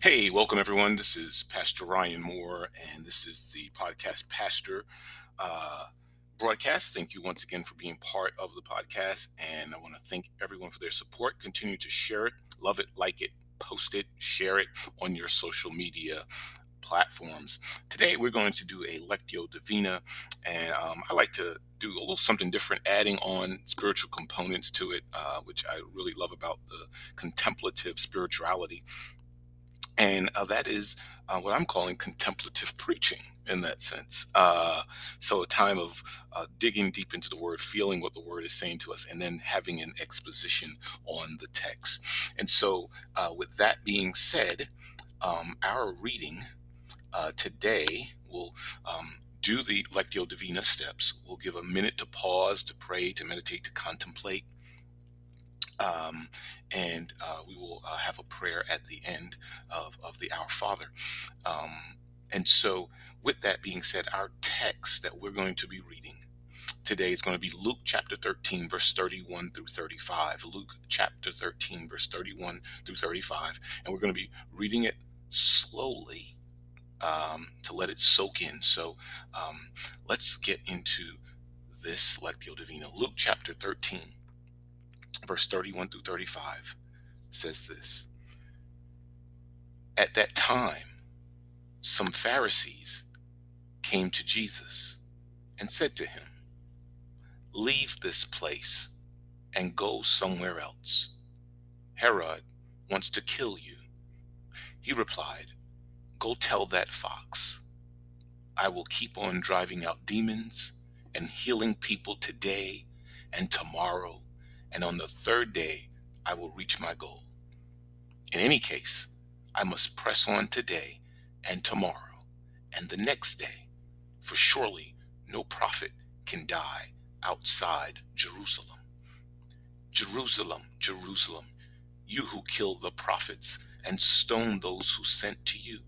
Hey, welcome everyone. This is Pastor Ryan Moore, and this is the podcast Pastor uh, broadcast. Thank you once again for being part of the podcast, and I want to thank everyone for their support. Continue to share it, love it, like it, post it, share it on your social media platforms. Today, we're going to do a Lectio Divina, and um, I like to do a little something different, adding on spiritual components to it, uh, which I really love about the contemplative spirituality and uh, that is uh, what I'm calling contemplative preaching in that sense. Uh, so, a time of uh, digging deep into the word, feeling what the word is saying to us, and then having an exposition on the text. And so, uh, with that being said, um, our reading uh, today will um, do the Lectio Divina steps. We'll give a minute to pause, to pray, to meditate, to contemplate. Um, and uh, we will uh, have a prayer at the end of, of the Our Father. Um, and so, with that being said, our text that we're going to be reading today is going to be Luke chapter 13, verse 31 through 35. Luke chapter 13, verse 31 through 35. And we're going to be reading it slowly um, to let it soak in. So um, let's get into this Lectio Divina. Luke chapter 13 verse 31 through 35 says this At that time, some Pharisees came to Jesus and said to him, Leave this place and go somewhere else. Herod wants to kill you. He replied, Go tell that fox. I will keep on driving out demons and healing people today and tomorrow and on the third day I will reach my goal. In any case, I must press on today and tomorrow and the next day, for surely no prophet can die outside Jerusalem. Jerusalem, Jerusalem, you who kill the prophets and stone those who sent to you.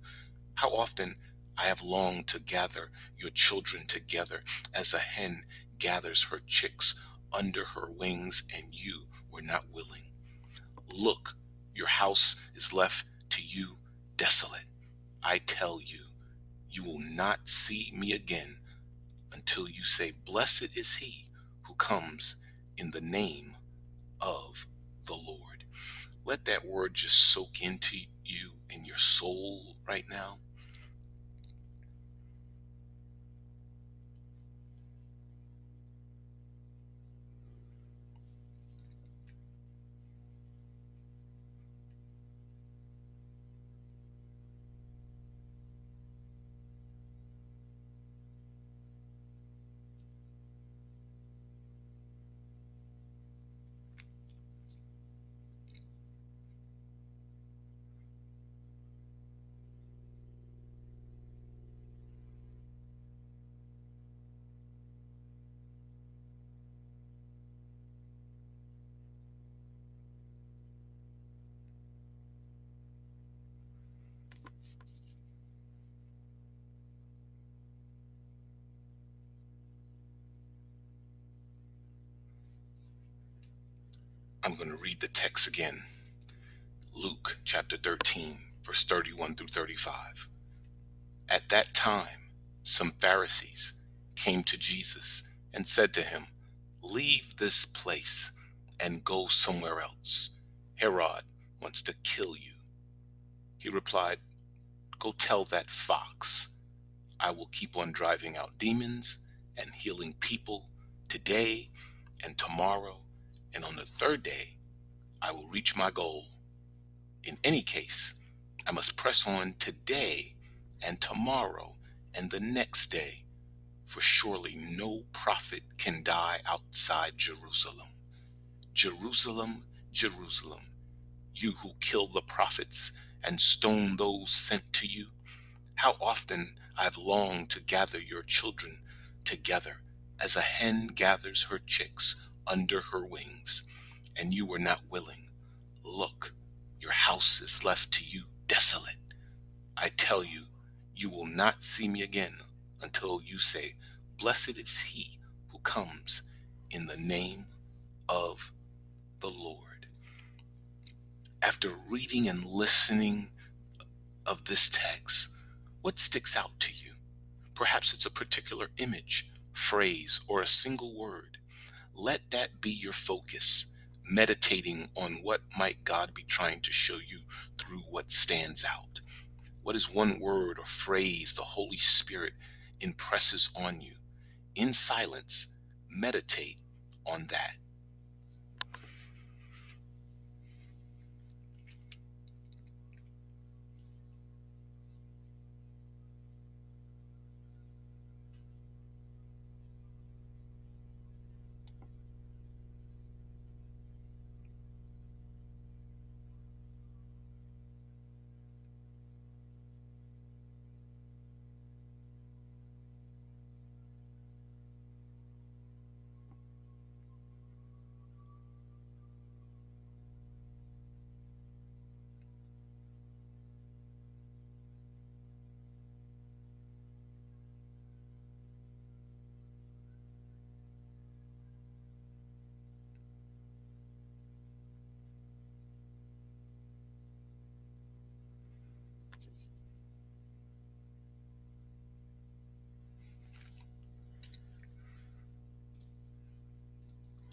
How often I have longed to gather your children together as a hen gathers her chicks under her wings, and you were not willing. Look, your house is left to you desolate. I tell you, you will not see me again until you say, Blessed is he who comes in the name of the Lord. Let that word just soak into you in your soul right now. I'm going to read the text again. Luke chapter 13, verse 31 through 35. At that time, some Pharisees came to Jesus and said to him, Leave this place and go somewhere else. Herod wants to kill you. He replied, Go tell that fox, I will keep on driving out demons and healing people today and tomorrow and on the third day, I will reach my goal. In any case, I must press on today and tomorrow and the next day, for surely no prophet can die outside Jerusalem. Jerusalem, Jerusalem, you who kill the prophets and stone those sent to you, how often I've longed to gather your children together as a hen gathers her chicks under her wings, and you were not willing. Look, your house is left to you desolate. I tell you, you will not see me again until you say, Blessed is he who comes in the name of the Lord. After reading and listening of this text, what sticks out to you? Perhaps it's a particular image, phrase, or a single word. Let that be your focus, meditating on what might God be trying to show you through what stands out. What is one word or phrase the Holy Spirit impresses on you? In silence, meditate on that.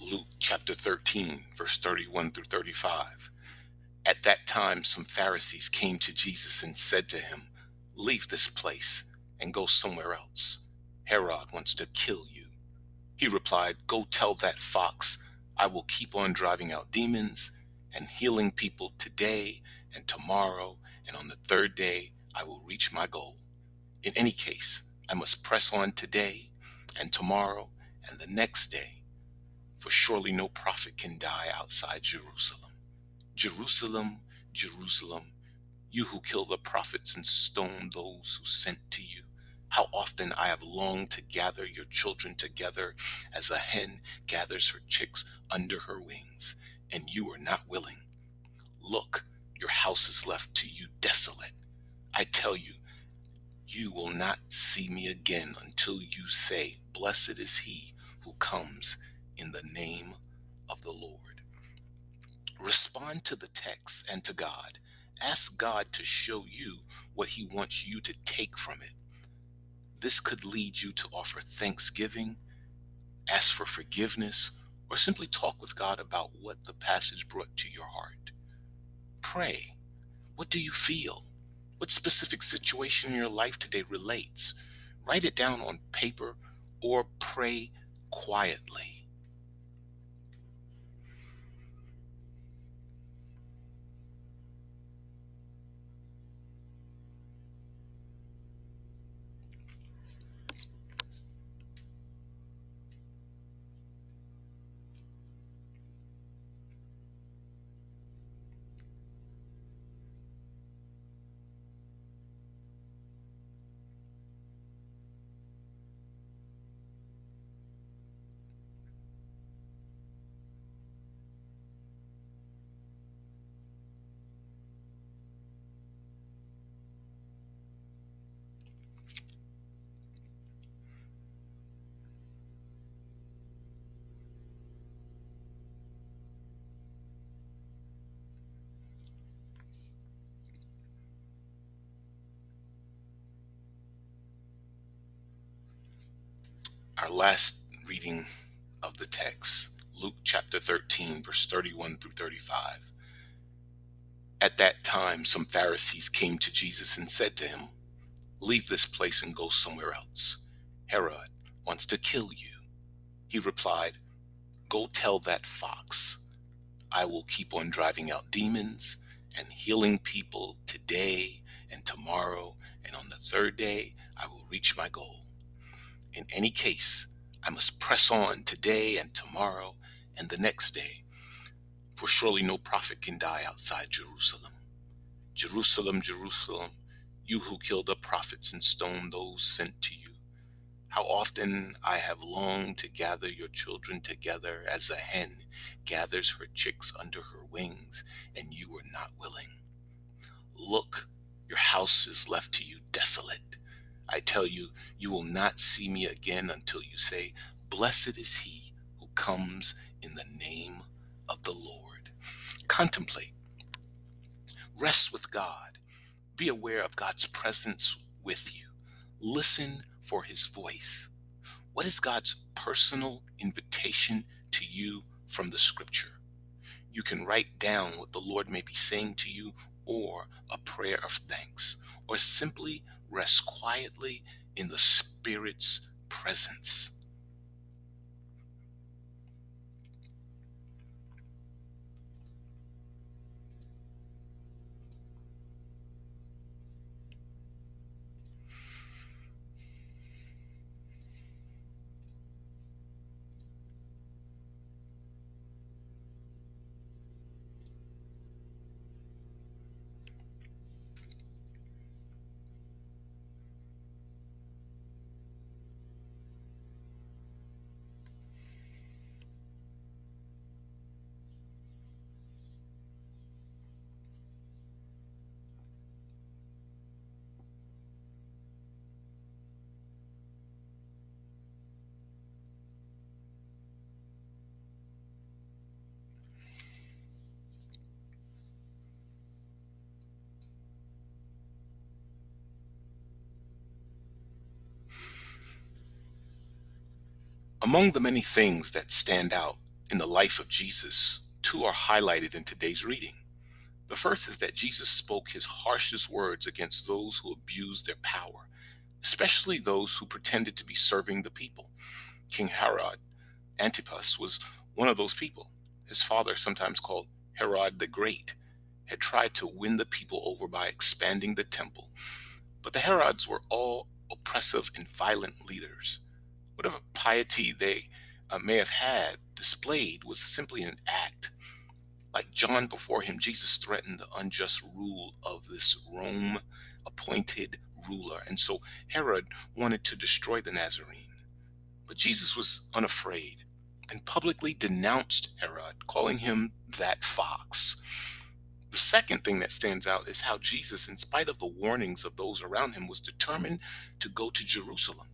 Luke chapter 13, verse 31 through 35. At that time, some Pharisees came to Jesus and said to him, Leave this place and go somewhere else. Herod wants to kill you. He replied, Go tell that fox, I will keep on driving out demons and healing people today and tomorrow, and on the third day I will reach my goal. In any case, I must press on today and tomorrow and the next day for surely no prophet can die outside Jerusalem. Jerusalem, Jerusalem, you who kill the prophets and stone those who sent to you. How often I have longed to gather your children together as a hen gathers her chicks under her wings, and you are not willing. Look, your house is left to you desolate. I tell you, you will not see me again until you say, Blessed is he who comes in the name of the Lord. Respond to the text and to God. Ask God to show you what He wants you to take from it. This could lead you to offer thanksgiving, ask for forgiveness, or simply talk with God about what the passage brought to your heart. Pray. What do you feel? What specific situation in your life today relates? Write it down on paper or pray quietly. Our last reading of the text, Luke chapter 13, verse 31 through 35. At that time, some Pharisees came to Jesus and said to him, Leave this place and go somewhere else. Herod wants to kill you. He replied, Go tell that fox, I will keep on driving out demons and healing people today and tomorrow, and on the third day I will reach my goal. In any case, I must press on today and tomorrow and the next day, for surely no prophet can die outside Jerusalem. Jerusalem, Jerusalem, you who kill the prophets and stone those sent to you. How often I have longed to gather your children together as a hen gathers her chicks under her wings, and you were not willing. Look, your house is left to you desolate. I tell you, you will not see me again until you say, Blessed is he who comes in the name of the Lord. Contemplate, rest with God, Be aware of God's presence with you. Listen for his voice. What is God's personal invitation to you from the scripture? You can write down what the Lord may be saying to you, or a prayer of thanks, or simply rest quietly in the Spirit's presence. Among the many things that stand out in the life of Jesus, two are highlighted in today's reading. The first is that Jesus spoke his harshest words against those who abused their power, especially those who pretended to be serving the people. King Herod Antipas was one of those people. His father, sometimes called Herod the Great, had tried to win the people over by expanding the temple. But the Herods were all oppressive and violent leaders whatever piety they uh, may have had displayed was simply an act. Like John before him, Jesus threatened the unjust rule of this Rome appointed ruler. And so Herod wanted to destroy the Nazarene. But Jesus was unafraid and publicly denounced Herod, calling him that fox. The second thing that stands out is how Jesus, in spite of the warnings of those around him, was determined to go to Jerusalem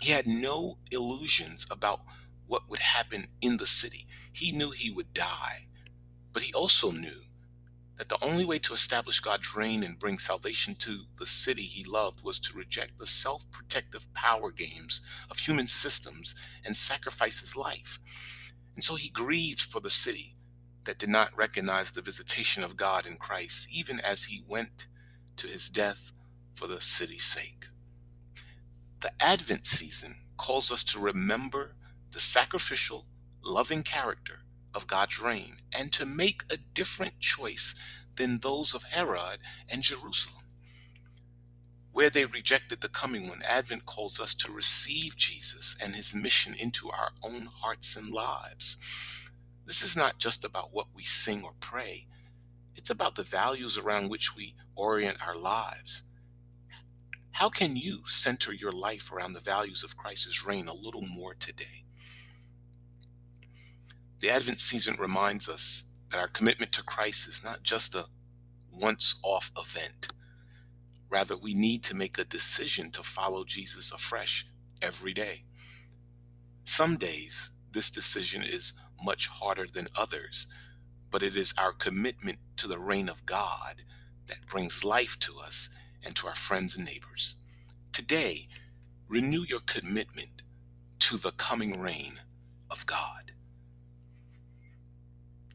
he had no illusions about what would happen in the city. He knew he would die, but he also knew that the only way to establish God's reign and bring salvation to the city he loved was to reject the self protective power games of human systems and sacrifice his life. And so he grieved for the city that did not recognize the visitation of God in Christ, even as he went to his death for the city's sake. The Advent season calls us to remember the sacrificial, loving character of God's reign and to make a different choice than those of Herod and Jerusalem. Where they rejected the coming one, Advent calls us to receive Jesus and his mission into our own hearts and lives. This is not just about what we sing or pray, it's about the values around which we orient our lives. How can you center your life around the values of Christ's reign a little more today? The Advent season reminds us that our commitment to Christ is not just a once off event. Rather, we need to make a decision to follow Jesus afresh every day. Some days, this decision is much harder than others, but it is our commitment to the reign of God that brings life to us and to our friends and neighbors. Today, renew your commitment to the coming reign of God.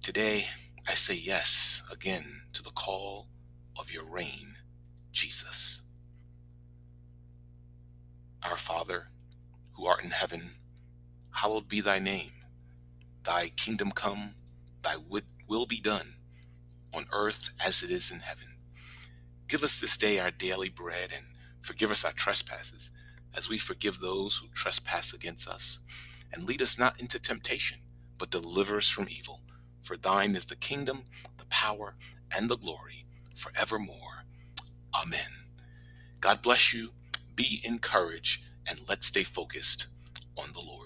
Today, I say yes again to the call of your reign, Jesus. Our Father, who art in heaven, hallowed be thy name. Thy kingdom come, thy will be done, on earth as it is in heaven. Give us this day our daily bread and forgive us our trespasses as we forgive those who trespass against us. And lead us not into temptation, but deliver us from evil. For thine is the kingdom, the power, and the glory forevermore. Amen. God bless you. Be encouraged, and let's stay focused on the Lord.